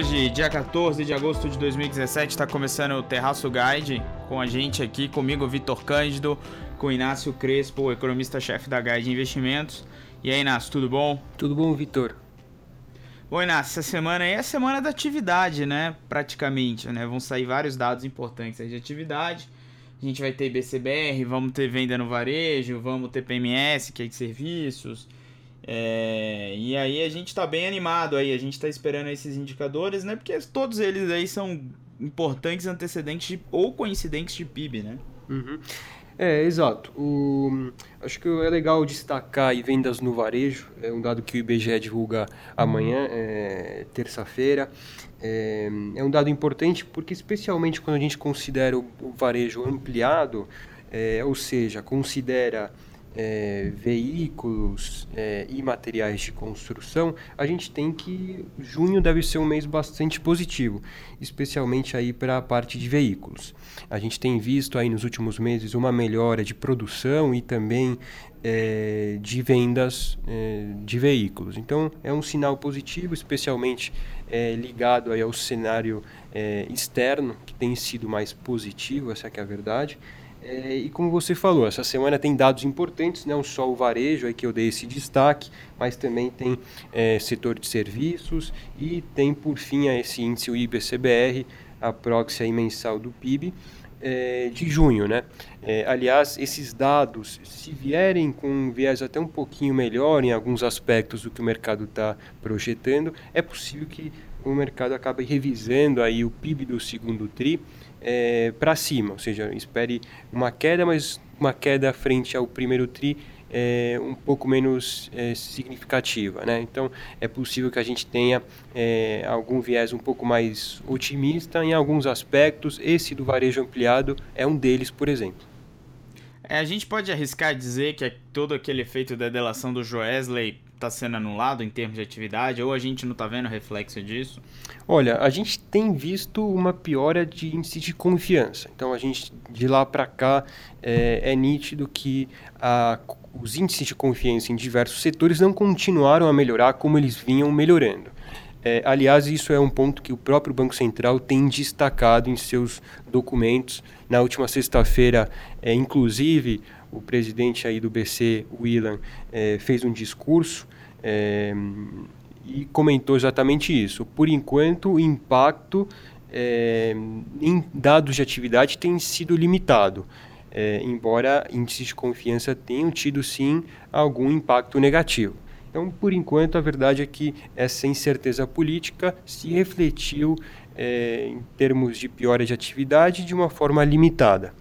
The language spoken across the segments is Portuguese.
Hoje, dia 14 de agosto de 2017, está começando o Terraço Guide com a gente aqui, comigo Vitor Cândido, com Inácio Crespo, economista-chefe da Guide Investimentos. E aí, Inácio, tudo bom? Tudo bom, Vitor? Bom, Inácio, essa semana aí é a semana da atividade, né? Praticamente, né? Vão sair vários dados importantes aí de atividade. A gente vai ter IBCBR, vamos ter venda no varejo, vamos ter PMS, que é de serviços, é, e aí a gente está bem animado aí, a gente está esperando esses indicadores, né? Porque todos eles aí são importantes antecedentes de, ou coincidentes de PIB, né? Uhum. É, exato. O, acho que é legal destacar aí vendas no varejo, é um dado que o IBGE divulga amanhã, é, terça-feira. É, é, um dado importante porque, especialmente quando a gente considera o, o varejo ampliado, é, ou seja, considera é, veículos é, e materiais de construção, a gente tem que junho deve ser um mês bastante positivo, especialmente aí para a parte de veículos. A gente tem visto aí nos últimos meses uma melhora de produção e também é, de vendas é, de veículos. Então é um sinal positivo, especialmente é, ligado aí ao cenário é, externo que tem sido mais positivo, essa é a verdade. É, e como você falou, essa semana tem dados importantes, não só o varejo, aí que eu dei esse destaque, mas também tem é, setor de serviços e tem, por fim, esse índice, o IBCBR, a proxy mensal do PIB, é, de junho. Né? É, aliás, esses dados, se vierem com um viés até um pouquinho melhor em alguns aspectos do que o mercado está projetando, é possível que o mercado acabe revisando aí o PIB do segundo TRI, é, para cima, ou seja, espere uma queda, mas uma queda frente ao primeiro TRI é, um pouco menos é, significativa. Né? Então, é possível que a gente tenha é, algum viés um pouco mais otimista em alguns aspectos. Esse do varejo ampliado é um deles, por exemplo. É, a gente pode arriscar dizer que é todo aquele efeito da delação do Joesley está sendo anulado em termos de atividade, ou a gente não está vendo reflexo disso? Olha, a gente tem visto uma piora de índice de confiança. Então, a gente de lá para cá é, é, nítido que a, os índices de confiança em diversos setores não continuaram a melhorar como eles vinham melhorando. É, aliás, isso é um ponto que o próprio Banco Central tem destacado em seus documentos. Na última sexta-feira, é, inclusive, o presidente aí do BC, Willan, é, fez um discurso é, e comentou exatamente isso. Por enquanto, o impacto é, em dados de atividade tem sido limitado. É, embora índices de confiança tenham tido sim algum impacto negativo. Então, por enquanto, a verdade é que essa incerteza política se refletiu é, em termos de piora de atividade de uma forma limitada.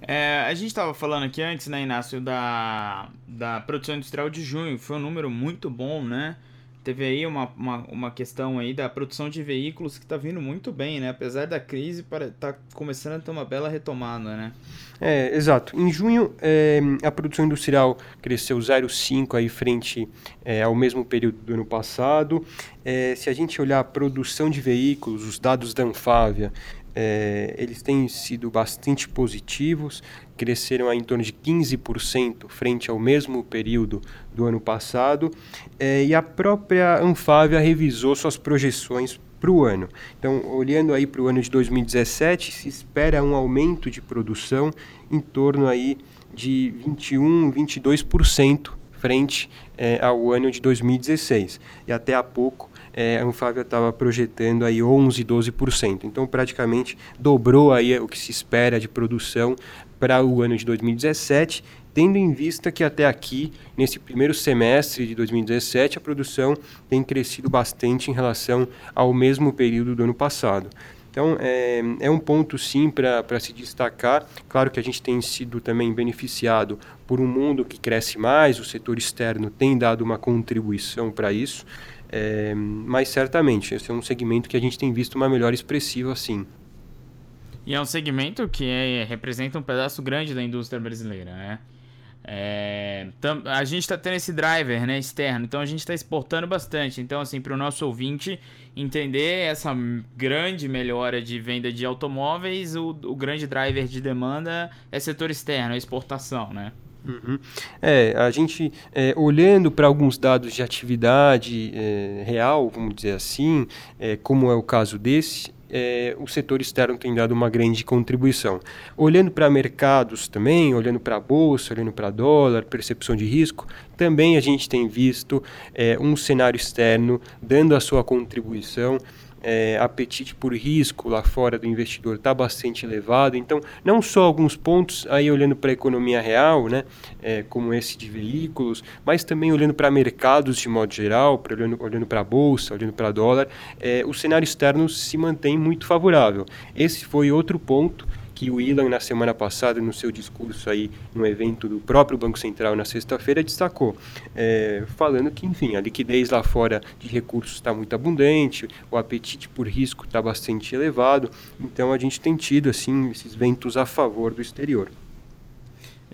É, a gente estava falando aqui antes, né, Inácio, da, da produção industrial de junho. Foi um número muito bom, né? Teve aí uma, uma, uma questão aí da produção de veículos que está vindo muito bem, né? Apesar da crise, para tá começando a ter uma bela retomada, né? É, exato. Em junho, é, a produção industrial cresceu 0,5 aí frente é, ao mesmo período do ano passado. É, se a gente olhar a produção de veículos, os dados da Anfávia, é, eles têm sido bastante positivos, cresceram em torno de 15% frente ao mesmo período do ano passado, é, e a própria Anfávia revisou suas projeções para o ano. Então, olhando aí para o ano de 2017, se espera um aumento de produção em torno aí de 21, 22% frente é, ao ano de 2016. E até há pouco é, a Anfávia estava projetando aí 11, 12%. Então praticamente dobrou aí o que se espera de produção para o ano de 2017, tendo em vista que até aqui, nesse primeiro semestre de 2017, a produção tem crescido bastante em relação ao mesmo período do ano passado. Então, é, é um ponto sim para se destacar. Claro que a gente tem sido também beneficiado por um mundo que cresce mais, o setor externo tem dado uma contribuição para isso. É, mas certamente, esse é um segmento que a gente tem visto uma melhora expressiva assim. E é um segmento que é, representa um pedaço grande da indústria brasileira, né? É, tam, a gente está tendo esse driver né, externo, então a gente está exportando bastante. Então, assim, para o nosso ouvinte entender essa grande melhora de venda de automóveis, o, o grande driver de demanda é setor externo, a exportação, né? Uhum. É, a gente, é, olhando para alguns dados de atividade é, real, vamos dizer assim, é, como é o caso desse, é, o setor externo tem dado uma grande contribuição. Olhando para mercados também, olhando para a bolsa, olhando para dólar, percepção de risco, também a gente tem visto é, um cenário externo dando a sua contribuição é, apetite por risco lá fora do investidor está bastante elevado. Então, não só alguns pontos aí olhando para a economia real, né, é, como esse de veículos, mas também olhando para mercados de modo geral, pra, olhando, olhando para a bolsa, olhando para dólar, é, o cenário externo se mantém muito favorável. Esse foi outro ponto que o Ilan, na semana passada, no seu discurso aí, no evento do próprio Banco Central na sexta-feira, destacou, é, falando que, enfim, a liquidez lá fora de recursos está muito abundante, o apetite por risco está bastante elevado, então a gente tem tido, assim, esses ventos a favor do exterior.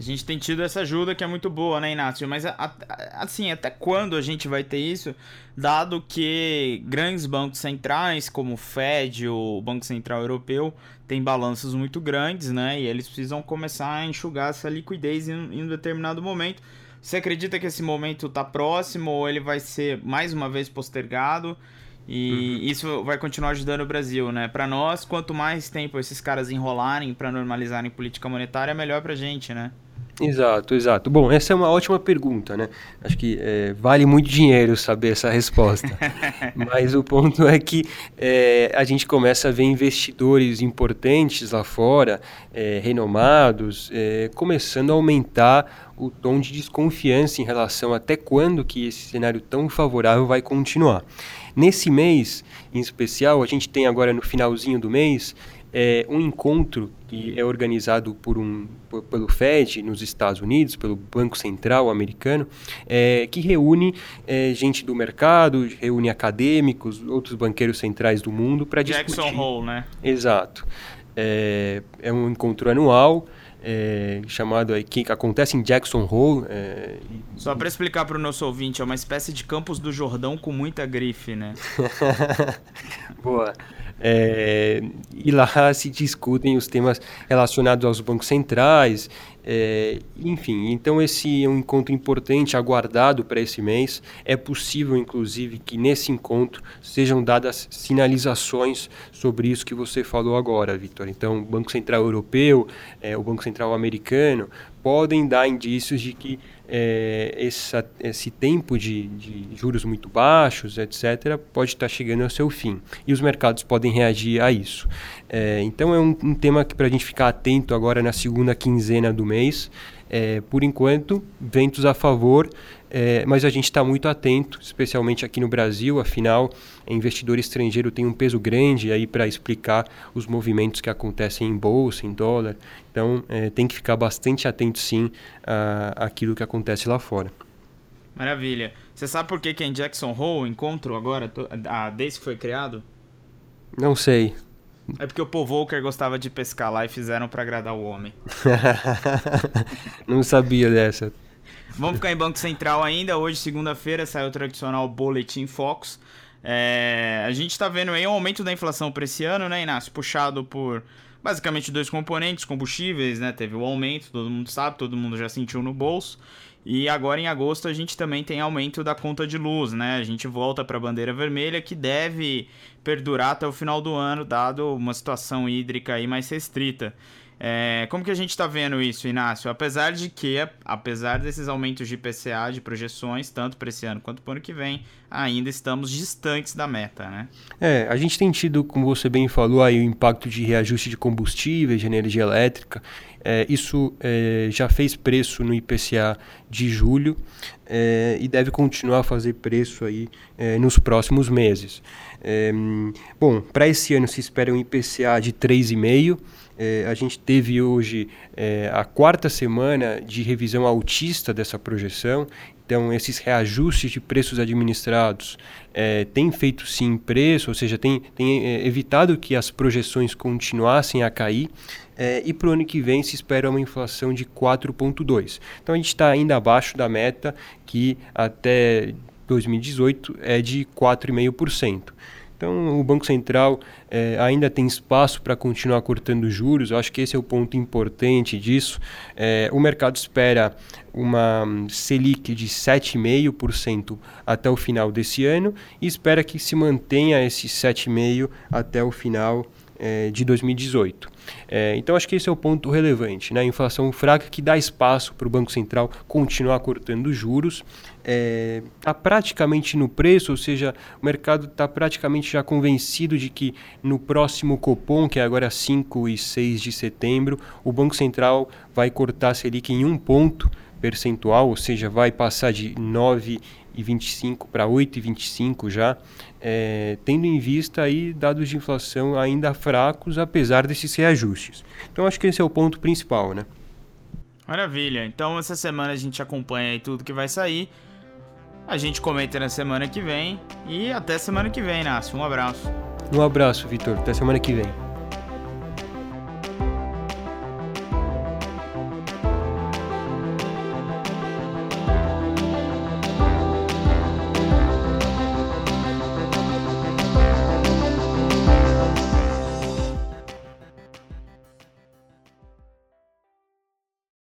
A gente tem tido essa ajuda que é muito boa, né, Inácio? Mas, assim, até quando a gente vai ter isso? Dado que grandes bancos centrais, como o Fed, o Banco Central Europeu, têm balanços muito grandes, né? E eles precisam começar a enxugar essa liquidez em, em um determinado momento. Você acredita que esse momento está próximo ou ele vai ser mais uma vez postergado? E uhum. isso vai continuar ajudando o Brasil, né? Para nós, quanto mais tempo esses caras enrolarem para normalizarem política monetária, melhor para a gente, né? Exato, exato. Bom, essa é uma ótima pergunta, né? Acho que é, vale muito dinheiro saber essa resposta. Mas o ponto é que é, a gente começa a ver investidores importantes lá fora, é, renomados, é, começando a aumentar o tom de desconfiança em relação até quando que esse cenário tão favorável vai continuar. Nesse mês, em especial, a gente tem agora no finalzinho do mês é, um encontro que é organizado por um, por, pelo Fed nos Estados Unidos, pelo Banco Central americano, é, que reúne é, gente do mercado, reúne acadêmicos, outros banqueiros centrais do mundo para discutir. Jackson Hole, né? Exato. É, é um encontro anual. É, chamado aí, que acontece em Jackson Hole. É, Só para explicar para o nosso ouvinte, é uma espécie de Campos do Jordão com muita grife, né? Boa. É, e lá se discutem os temas relacionados aos bancos centrais, é, enfim. Então, esse é um encontro importante, aguardado para esse mês. É possível, inclusive, que nesse encontro sejam dadas sinalizações sobre isso que você falou agora, Vitor. Então, o Banco Central Europeu, é, o Banco Central Americano podem dar indícios de que é, essa, esse tempo de, de, juros muito baixos, etc., pode estar chegando ao seu fim. E os mercados podem reagir a isso. É, então, é um, um tema que para a gente ficar atento agora na segunda quinzena do mês. É, por enquanto, ventos a favor, é, mas a gente está muito atento, especialmente aqui no Brasil, afinal, investidor estrangeiro tem um peso grande aí para explicar os movimentos que acontecem em bolsa, em dólar. Então, é, tem que ficar bastante atento, sim, a, aquilo que acontece lá fora. Maravilha. Você sabe por que, que é em Jackson Hole encontro agora, desde que foi criado? Não sei. É porque o Paul Volcker gostava de pescar lá e fizeram para agradar o homem. Não sabia dessa. Vamos ficar em Banco Central ainda. Hoje, segunda-feira, saiu o tradicional Boletim Fox. É, a gente está vendo aí um aumento da inflação para esse ano, né, Inácio? Puxado por basicamente dois componentes, combustíveis, né? Teve o aumento, todo mundo sabe, todo mundo já sentiu no bolso. E agora em agosto a gente também tem aumento da conta de luz, né? A gente volta para a bandeira vermelha que deve perdurar até o final do ano, dado uma situação hídrica aí mais restrita. É, como que a gente está vendo isso, Inácio? Apesar de que, apesar desses aumentos de IPCA, de projeções, tanto para esse ano quanto para o ano que vem, ainda estamos distantes da meta, né? É, a gente tem tido, como você bem falou, aí, o impacto de reajuste de combustíveis, de energia elétrica. É, isso é, já fez preço no IPCA de julho é, e deve continuar a fazer preço aí é, nos próximos meses. É, bom, para esse ano se espera um IPCA de 3,5%. É, a gente teve hoje a quarta semana de revisão altista dessa projeção. Então, esses reajustes de preços administrados é, têm feito sim preço, ou seja, tem, tem é, evitado que as projeções continuassem a cair. É, e para o ano que vem se espera uma inflação de 4,2. Então a gente está ainda abaixo da meta, que até 2018 é de 4,5%. Então, o Banco Central é, ainda tem espaço para continuar cortando juros. Eu acho que esse é o ponto importante disso. É, o mercado espera uma Selic de 7,5% até o final desse ano e espera que se mantenha esse 7,5% até o final é, de 2018. É, então, acho que esse é o ponto relevante. Né? A inflação fraca que dá espaço para o Banco Central continuar cortando juros. Está é, tá praticamente no preço, ou seja, o mercado está praticamente já convencido de que no próximo Copom, que é agora 5 e 6 de setembro, o Banco Central vai cortar a Selic em um ponto percentual, ou seja, vai passar de 9,25 para 8,25 já é, tendo em vista aí dados de inflação ainda fracos, apesar desses reajustes. Então acho que esse é o ponto principal, né? Maravilha. Então essa semana a gente acompanha aí tudo que vai sair. A gente comenta na semana que vem e até semana que vem, Nácio. Um abraço. Um abraço, Vitor. Até semana que vem.